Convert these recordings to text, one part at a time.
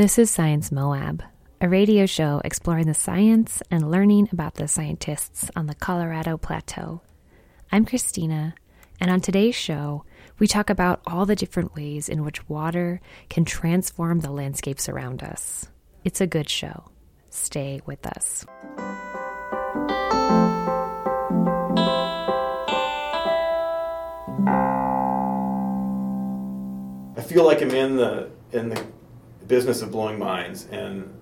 This is Science Moab, a radio show exploring the science and learning about the scientists on the Colorado Plateau. I'm Christina, and on today's show, we talk about all the different ways in which water can transform the landscapes around us. It's a good show. Stay with us. I feel like I'm in the in the business of blowing minds and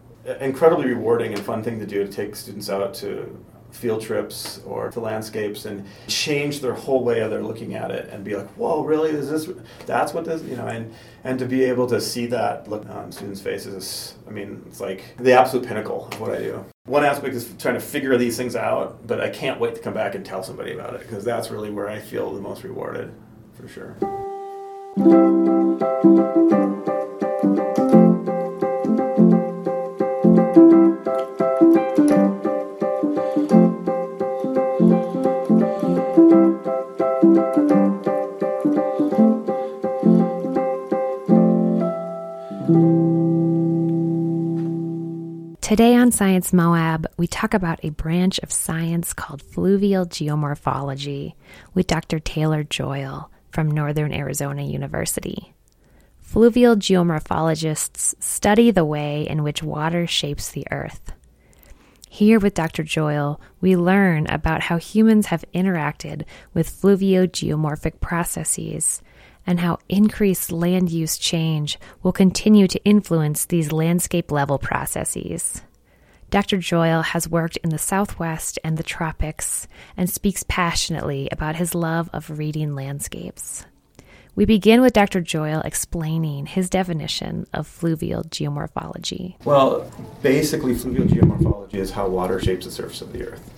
incredibly rewarding and fun thing to do to take students out to field trips or to landscapes and change their whole way of their looking at it and be like, whoa, really? Is this that's what this you know and and to be able to see that look on students' faces I mean, it's like the absolute pinnacle of what I do. One aspect is trying to figure these things out, but I can't wait to come back and tell somebody about it because that's really where I feel the most rewarded for sure. Today on Science Moab, we talk about a branch of science called fluvial geomorphology with Dr. Taylor Joyal from Northern Arizona University. Fluvial geomorphologists study the way in which water shapes the earth. Here with Dr. Joyal, we learn about how humans have interacted with fluvio-geomorphic processes and how increased land use change will continue to influence these landscape level processes. Dr. Joyal has worked in the Southwest and the tropics and speaks passionately about his love of reading landscapes. We begin with Dr. Joyal explaining his definition of fluvial geomorphology. Well, basically, fluvial geomorphology is how water shapes the surface of the earth.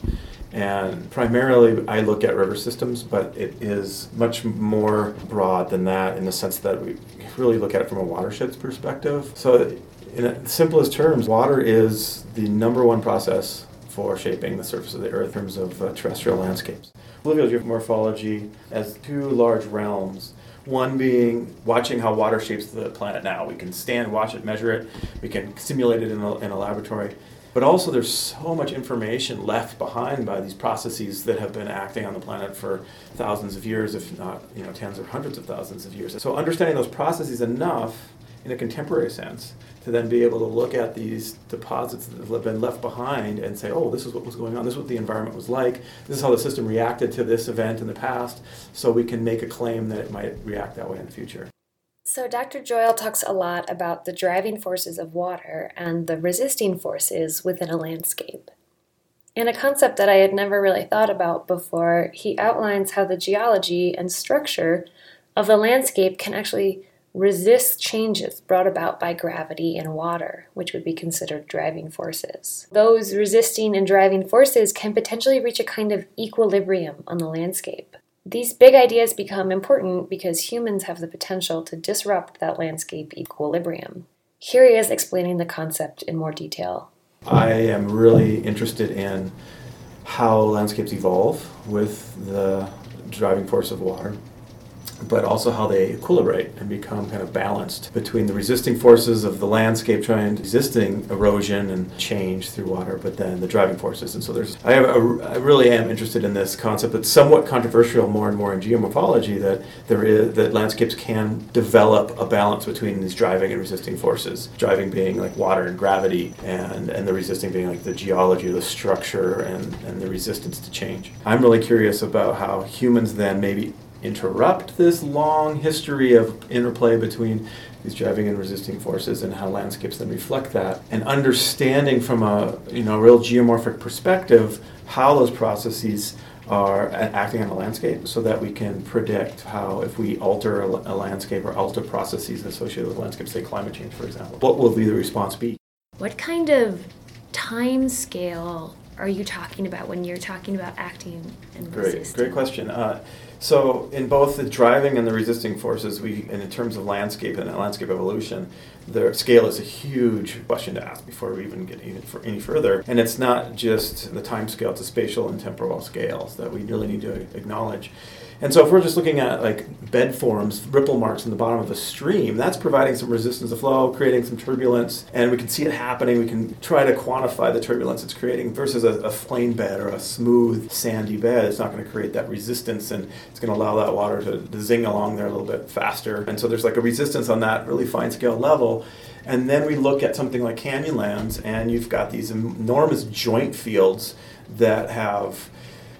And primarily, I look at river systems, but it is much more broad than that in the sense that we really look at it from a watersheds perspective. So, in simplest terms, water is the number one process for shaping the surface of the earth in terms of uh, terrestrial landscapes. Fluvial geomorphology has two large realms. One being watching how water shapes the planet now. We can stand, watch it, measure it, we can simulate it in a, in a laboratory. But also, there's so much information left behind by these processes that have been acting on the planet for thousands of years, if not you know tens or hundreds of thousands of years. So, understanding those processes enough in a contemporary sense to then be able to look at these deposits that have been left behind and say, oh, this is what was going on, this is what the environment was like, this is how the system reacted to this event in the past, so we can make a claim that it might react that way in the future. So, Dr. Joyal talks a lot about the driving forces of water and the resisting forces within a landscape. In a concept that I had never really thought about before, he outlines how the geology and structure of the landscape can actually resist changes brought about by gravity and water, which would be considered driving forces. Those resisting and driving forces can potentially reach a kind of equilibrium on the landscape. These big ideas become important because humans have the potential to disrupt that landscape equilibrium. Here he is explaining the concept in more detail. I am really interested in how landscapes evolve with the driving force of water but also how they equilibrate and become kind of balanced between the resisting forces of the landscape trying resisting erosion and change through water, but then the driving forces. And so there's, I, have a, I really am interested in this concept. It's somewhat controversial more and more in geomorphology that there is that landscapes can develop a balance between these driving and resisting forces. Driving being like water and gravity, and and the resisting being like the geology, the structure, and and the resistance to change. I'm really curious about how humans then maybe interrupt this long history of interplay between these driving and resisting forces and how landscapes then reflect that and understanding from a you know real geomorphic perspective how those processes are acting on a landscape so that we can predict how if we alter a, a landscape or alter processes associated with landscapes say climate change for example what will be the response be what kind of time scale are you talking about when you're talking about acting and great resisting? great question uh, So in both the driving and the resisting forces, we, and in terms of landscape and landscape evolution, the scale is a huge question to ask before we even get even for any further. And it's not just the time scale; it's the spatial and temporal scales that we really need to acknowledge. And so if we're just looking at like bed forms, ripple marks in the bottom of a stream, that's providing some resistance to flow, creating some turbulence, and we can see it happening. We can try to quantify the turbulence it's creating versus a, a plain bed or a smooth sandy bed. It's not going to create that resistance and it's going to allow that water to, to zing along there a little bit faster. And so there's like a resistance on that really fine scale level. And then we look at something like canyonlands, and you've got these enormous joint fields that have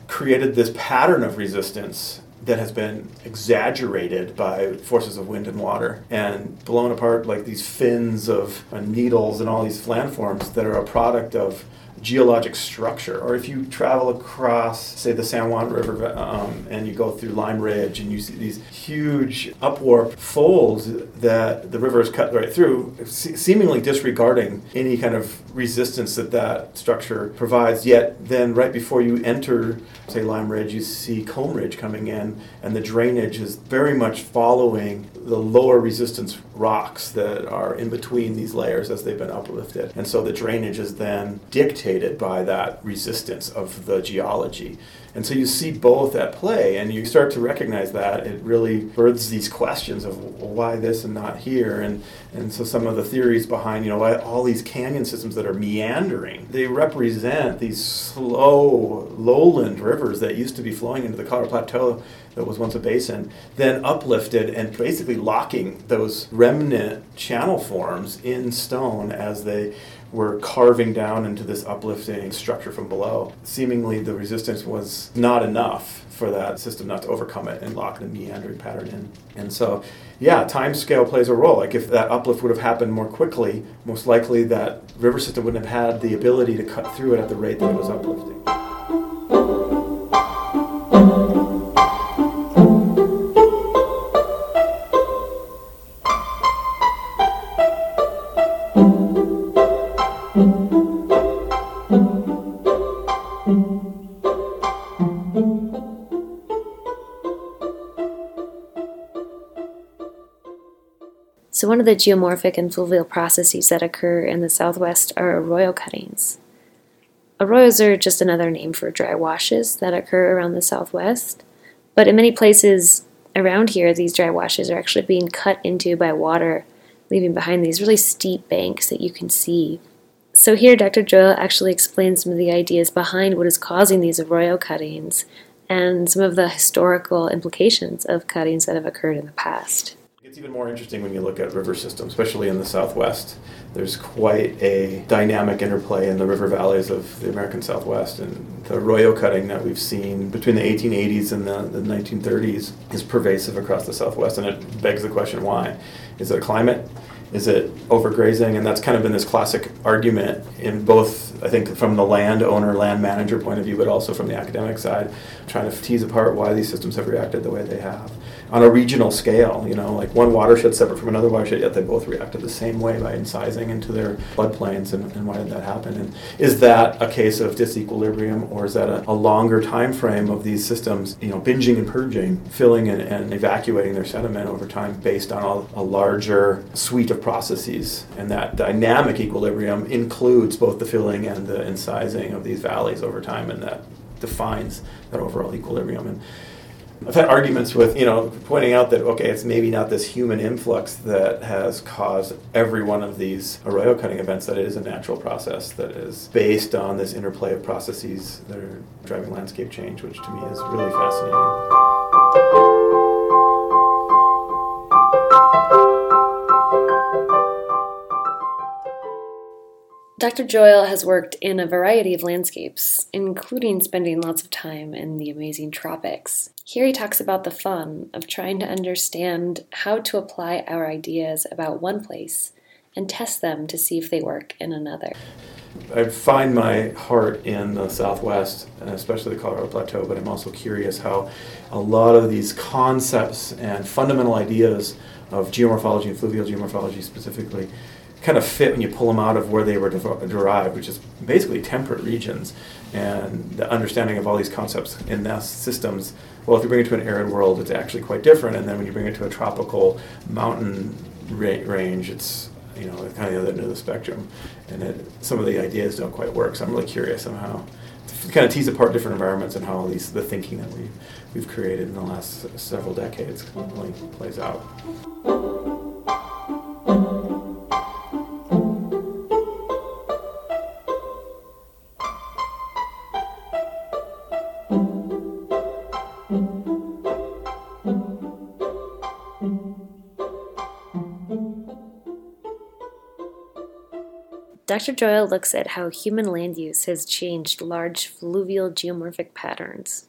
created this pattern of resistance that has been exaggerated by forces of wind and water and blown apart like these fins of uh, needles and all these landforms that are a product of geologic structure. Or if you travel across, say, the San Juan River um, and you go through Lime Ridge and you see these huge upwarp folds that the river is cut right through, seemingly disregarding any kind of resistance that that structure provides. Yet, then right before you enter, say, Lime Ridge, you see Comb Ridge coming in, and the drainage is very much following the lower resistance rocks that are in between these layers as they've been uplifted. And so the drainage is then dictated by that resistance of the geology. And so you see both at play, and you start to recognize that. It really births these questions of well, why this and not here. And, and so some of the theories behind, you know, why all these canyon systems that are meandering, they represent these slow lowland rivers that used to be flowing into the Colorado Plateau that was once a basin, then uplifted and basically locking those remnant channel forms in stone as they were carving down into this uplifting structure from below. Seemingly, the resistance was not enough for that system not to overcome it and lock the meandering pattern in. And so, yeah, time scale plays a role. Like if that uplift would have happened more quickly, most likely that river system wouldn't have had the ability to cut through it at the rate that it was uplifting. So, one of the geomorphic and fluvial processes that occur in the southwest are arroyo cuttings. Arroyos are just another name for dry washes that occur around the southwest, but in many places around here, these dry washes are actually being cut into by water, leaving behind these really steep banks that you can see. So, here Dr. Joyal actually explains some of the ideas behind what is causing these arroyo cuttings and some of the historical implications of cuttings that have occurred in the past. It's even more interesting when you look at river systems, especially in the Southwest. There's quite a dynamic interplay in the river valleys of the American Southwest, and the arroyo cutting that we've seen between the 1880s and the, the 1930s is pervasive across the Southwest, and it begs the question why? Is it climate? Is it overgrazing? And that's kind of been this classic argument in both, I think, from the landowner, land manager point of view, but also from the academic side, trying to tease apart why these systems have reacted the way they have on a regional scale. You know, like one watershed separate from another watershed, yet they both reacted the same way by incising into their floodplains. And, and why did that happen? And is that a case of disequilibrium, or is that a, a longer time frame of these systems, you know, binging and purging, filling and, and evacuating their sediment over time based on a, a larger suite of processes? And that dynamic equilibrium includes both the filling and the incising of these valleys over time, and that defines that overall equilibrium. And I've had arguments with, you know, pointing out that, okay, it's maybe not this human influx that has caused every one of these arroyo cutting events, that it is a natural process that is based on this interplay of processes that are driving landscape change, which to me is really fascinating. Dr. Joyal has worked in a variety of landscapes, including spending lots of time in the amazing tropics. Here he talks about the fun of trying to understand how to apply our ideas about one place and test them to see if they work in another. I find my heart in the Southwest, and especially the Colorado Plateau, but I'm also curious how a lot of these concepts and fundamental ideas of geomorphology and fluvial geomorphology specifically kind of fit when you pull them out of where they were dev- derived, which is basically temperate regions. And the understanding of all these concepts in those systems, well, if you bring it to an arid world, it's actually quite different. And then when you bring it to a tropical mountain ra- range, it's you know kind of the other end of the spectrum. And it, some of the ideas don't quite work. So I'm really curious on how to kind of tease apart different environments and how all these the thinking that we we've created in the last several decades plays out. Dr. Joyal looks at how human land use has changed large fluvial geomorphic patterns.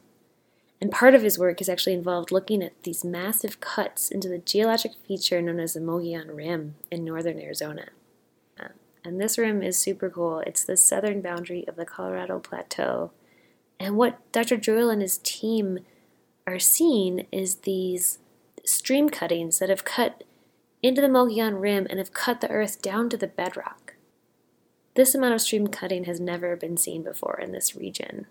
And part of his work is actually involved looking at these massive cuts into the geologic feature known as the Mogollon Rim in northern Arizona. Uh, and this rim is super cool. It's the southern boundary of the Colorado Plateau. And what Dr. Joyal and his team are seeing is these stream cuttings that have cut into the Mogollon Rim and have cut the earth down to the bedrock. This amount of stream cutting has never been seen before in this region.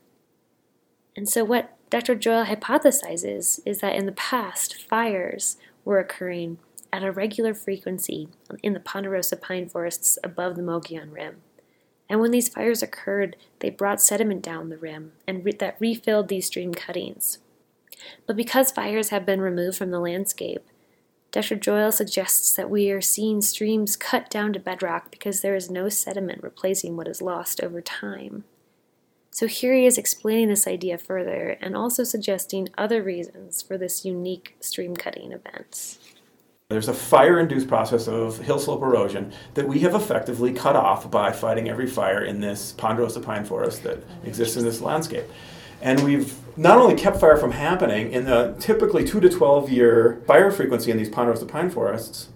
And so, what Dr. Joyal hypothesizes is that in the past, fires were occurring at a regular frequency in the ponderosa pine forests above the Mogollon Rim. And when these fires occurred, they brought sediment down the rim and re- that refilled these stream cuttings. But because fires have been removed from the landscape, Dr. Joyal suggests that we are seeing streams cut down to bedrock because there is no sediment replacing what is lost over time. So here he is explaining this idea further and also suggesting other reasons for this unique stream cutting event. There's a fire induced process of hill slope erosion that we have effectively cut off by fighting every fire in this ponderosa pine forest that exists in this landscape. And we've not only kept fire from happening in the typically 2 to 12 year fire frequency in these ponderosa pine forests,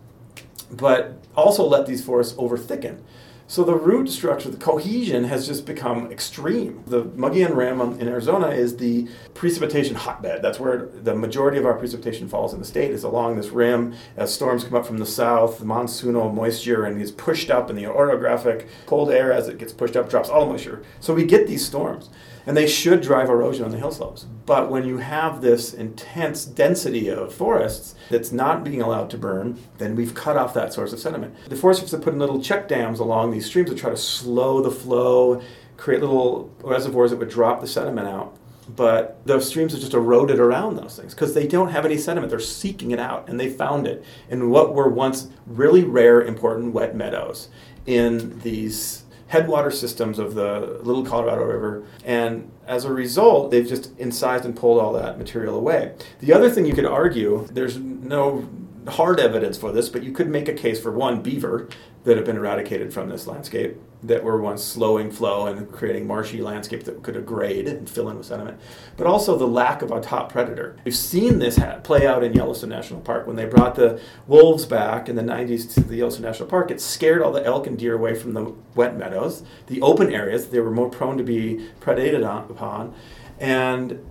but also let these forests over thicken. So the root structure, the cohesion has just become extreme. The Mogollon Rim in Arizona is the precipitation hotbed. That's where the majority of our precipitation falls in the state is along this rim as storms come up from the south, the monsoonal moisture and is pushed up in the orographic cold air as it gets pushed up drops all the moisture. So we get these storms and they should drive erosion on the hill slopes. But when you have this intense density of forests that's not being allowed to burn, then we've cut off that source of sediment. The Forest have put in little check dams along these streams to try to slow the flow, create little reservoirs that would drop the sediment out. But those streams have just eroded around those things because they don't have any sediment. They're seeking it out, and they found it in what were once really rare, important wet meadows in these headwater systems of the Little Colorado River. And as a result, they've just incised and pulled all that material away. The other thing you could argue, there's no hard evidence for this, but you could make a case for one, beaver that have been eradicated from this landscape that were once slowing flow and creating marshy landscape that could degrade and fill in with sediment, but also the lack of a top predator. We've seen this play out in Yellowstone National Park. When they brought the wolves back in the 90s to the Yellowstone National Park, it scared all the elk and deer away from the wet meadows, the open areas. They were more prone to be predated upon. And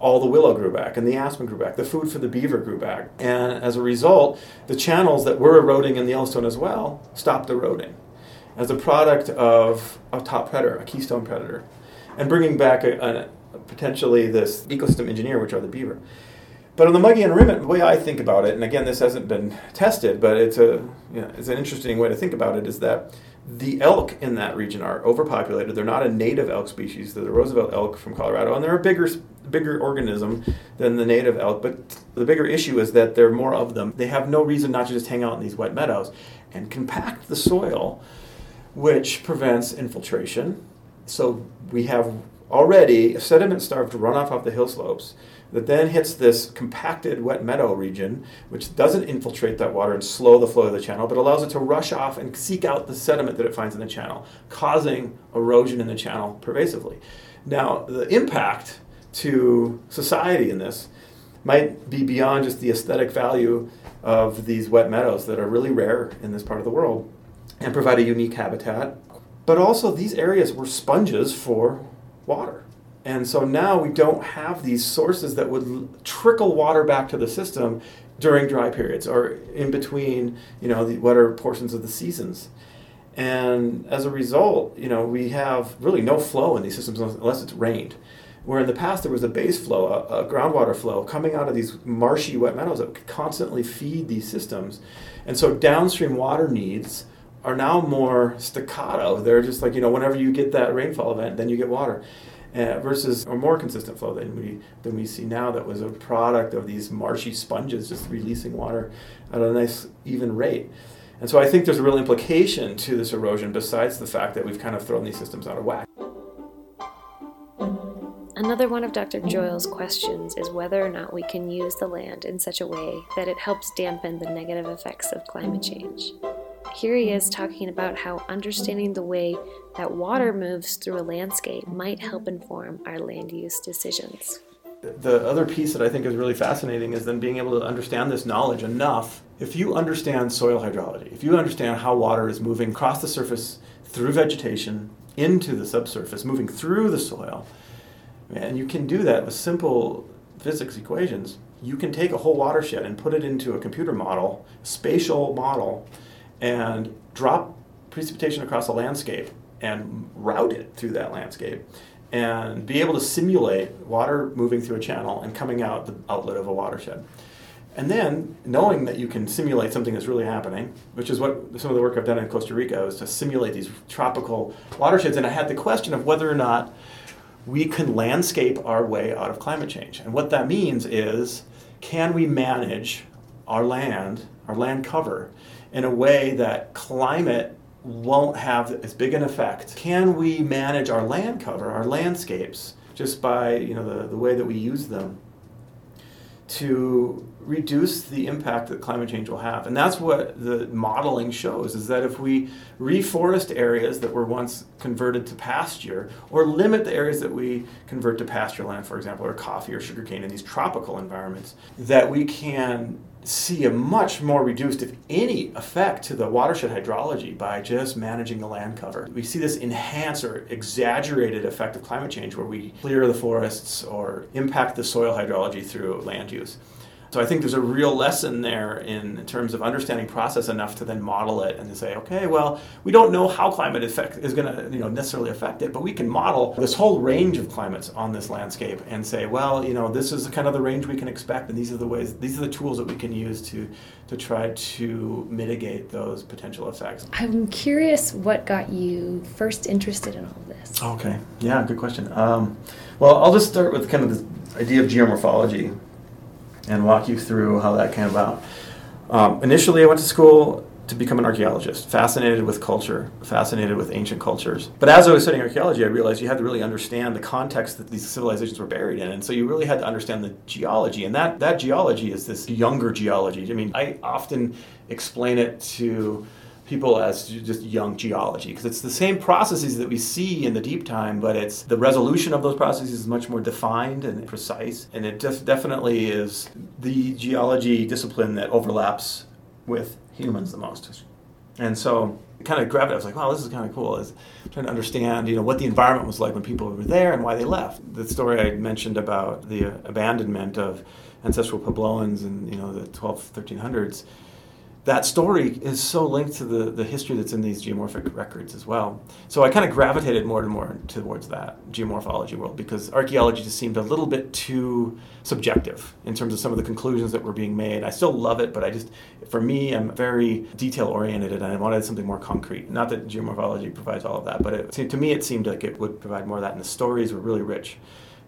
all the willow grew back and the aspen grew back. The food for the beaver grew back. And as a result, the channels that were eroding in the Yellowstone as well stopped eroding as a product of a top predator, a keystone predator, and bringing back a, a, potentially this ecosystem engineer, which are the beaver. But on the Mogollon Rim, the way I think about it, and again, this hasn't been tested, but it's a you know, it's an interesting way to think about it, is that the elk in that region are overpopulated. They're not a native elk species. They're the Roosevelt elk from Colorado, and they're a bigger bigger organism than the native elk. But the bigger issue is that there are more of them. They have no reason not to just hang out in these wet meadows and compact the soil, which prevents infiltration. So we have already a sediment-starved runoff off the hill slopes that then hits this compacted wet meadow region, which doesn't infiltrate that water and slow the flow of the channel, but allows it to rush off and seek out the sediment that it finds in the channel, causing erosion in the channel pervasively. Now, the impact to society in this might be beyond just the aesthetic value of these wet meadows that are really rare in this part of the world and provide a unique habitat. But also, these areas were sponges for water. And so now we don't have these sources that would trickle water back to the system during dry periods or in between, you know, the wetter portions of the seasons. And as a result, you know, we have really no flow in these systems unless it's rained. Where in the past there was a base flow, a, a groundwater flow coming out of these marshy wet meadows that could constantly feed these systems. And so downstream water needs are now more staccato. They're just like, you know, whenever you get that rainfall event, then you get water. Uh, versus a more consistent flow than we than we see now that was a product of these marshy sponges just releasing water at a nice even rate. And so I think there's a real implication to this erosion besides the fact that we've kind of thrown these systems out of whack. Another one of Dr. Joyal's questions is whether or not we can use the land in such a way that it helps dampen the negative effects of climate change. Here he is talking about how understanding the way that water moves through a landscape might help inform our land use decisions. The other piece that I think is really fascinating is then being able to understand this knowledge enough. If you understand soil hydrology, if you understand how water is moving across the surface through vegetation into the subsurface, moving through the soil, and you can do that with simple physics equations. You can take a whole watershed and put it into a computer model, spatial model, and drop precipitation across a landscape and route it through that landscape and be able to simulate water moving through a channel and coming out the outlet of a watershed. And then knowing that you can simulate something that's really happening, which is what some of the work I've done in Costa Rica is to simulate these tropical watersheds. And I had the question of whether or not we can landscape our way out of climate change. And what that means is can we manage our land, our land cover, in a way that climate won't have as big an effect? Can we manage our land cover, our landscapes, just by you know the, the way that we use them to reduce the impact that climate change will have. And that's what the modeling shows is that if we reforest areas that were once converted to pasture or limit the areas that we convert to pasture land, for example, or coffee or sugarcane in these tropical environments, that we can see a much more reduced, if any, effect to the watershed hydrology by just managing the land cover. We see this enhanced or exaggerated effect of climate change where we clear the forests or impact the soil hydrology through land use. So I think there's a real lesson there in terms of understanding process enough to then model it and to say, okay, well, we don't know how climate effect is going to you know necessarily affect it, but we can model this whole range of climates on this landscape and say, well, you know, this is kind of the range we can expect, and these are the ways, these are the tools that we can use to to try to mitigate those potential effects. I'm curious what got you first interested in all of this. Okay, yeah, good question. Um, well, I'll just start with kind of the idea of geomorphology and walk you through how that came about. Um, initially, I went to school to become an archaeologist, fascinated with culture, fascinated with ancient cultures. But as I was studying archaeology, I realized you had to really understand the context that these civilizations were buried in. And so you really had to understand the geology. And that, that geology is this younger geology. I mean, I often explain it to people as just young geology because it's the same processes that we see in the deep time but it's the resolution of those processes is much more defined and precise and it just definitely is the geology discipline that overlaps with humans the most and so kind of grabbed it. I was like, wow, this is kind of cool. Is trying to understand, you know, what the environment was like when people were there and why they left. The story I mentioned about the abandonment of ancestral Puebloans in, you know, the 12, 1300s that story is so linked to the, the history that's in these geomorphic records as well. So I kind of gravitated more and more towards that geomorphology world because archaeology just seemed a little bit too subjective in terms of some of the conclusions that were being made. I still love it, but I just, for me, I'm very detail oriented and I wanted something more concrete. Not that geomorphology provides all of that, but it, to me it seemed like it would provide more of that, and the stories were really rich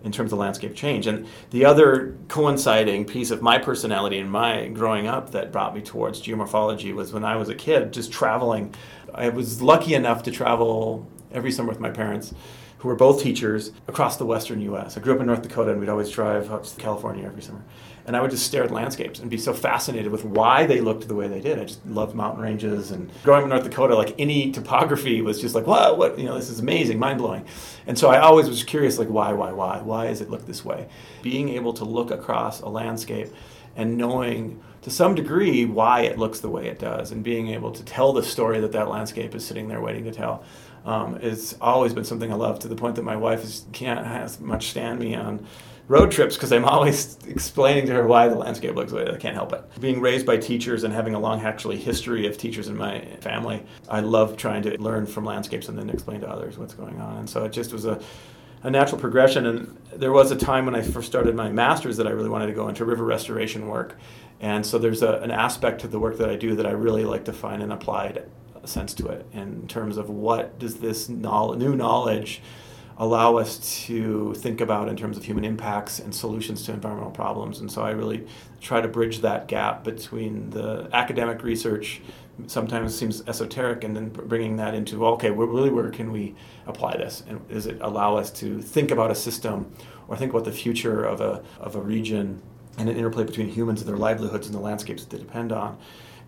in terms of landscape change. And the other coinciding piece of my personality and my growing up that brought me towards geomorphology was when I was a kid, just traveling. I was lucky enough to travel every summer with my parents, who were both teachers, across the western U.S. I grew up in North Dakota, and we'd always drive up to California every summer and I would just stare at landscapes and be so fascinated with why they looked the way they did. I just loved mountain ranges and growing up in North Dakota, like any topography was just like, wow, what, you know, this is amazing, mind blowing. And so I always was curious, like, why, why, why? Why is it look this way? Being able to look across a landscape and knowing to some degree why it looks the way it does and being able to tell the story that that landscape is sitting there waiting to tell um, it's always been something I love to the point that my wife is, can't much stand me on road trips because I'm always explaining to her why the landscape looks the way I can't help it. Being raised by teachers and having a long, actually, history of teachers in my family, I love trying to learn from landscapes and then explain to others what's going on. And so it just was a a natural progression. And there was a time when I first started my master's that I really wanted to go into river restoration work. And so there's a, an aspect to the work that I do that I really like to find an applied sense to it in terms of what does this knowledge, new knowledge allow us to think about in terms of human impacts and solutions to environmental problems. And so I really try to bridge that gap between the academic research sometimes seems esoteric and then bringing that into okay really where can we apply this and does it allow us to think about a system or think about the future of a, of a region and an interplay between humans and their livelihoods and the landscapes that they depend on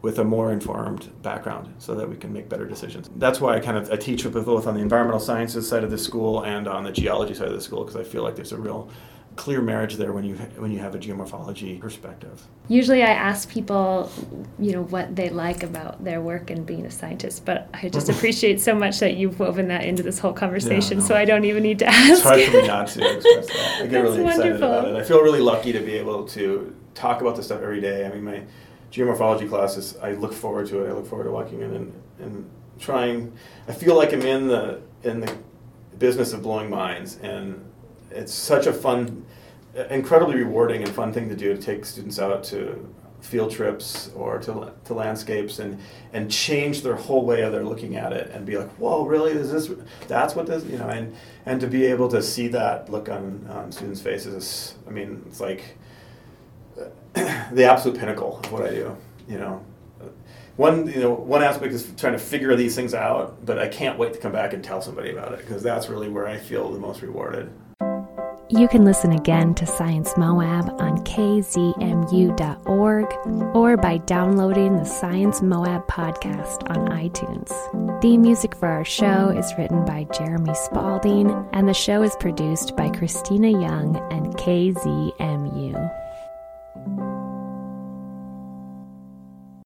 with a more informed background so that we can make better decisions. That's why I kind of I teach both on the environmental sciences side of the school and on the geology side of the school because I feel like there's a real clear marriage there when you when you have a geomorphology perspective. Usually, I ask people, you know, what they like about their work and being a scientist, but I just appreciate so much that you've woven that into this whole conversation, yeah, no. so I don't even need to ask. It's hard for me not to express that. I get really excited about it. I feel really lucky to be able to talk about this stuff every day. I mean, my geomorphology classes, I look forward to it. I look forward to walking in and, and trying. I feel like I'm in the in the business of blowing minds and it's such a fun, incredibly rewarding and fun thing to do to take students out to field trips or to, to landscapes and and change their whole way of their looking at it and be like whoa really is this that's what this you know and and to be able to see that look on, on students faces i mean it's like the absolute pinnacle of what i do you know one you know one aspect is trying to figure these things out but i can't wait to come back and tell somebody about it because that's really where i feel the most rewarded you can listen again to Science Moab on kzmu.org or by downloading the Science Moab podcast on iTunes. The music for our show is written by Jeremy Spalding, and the show is produced by Christina Young and KZMU.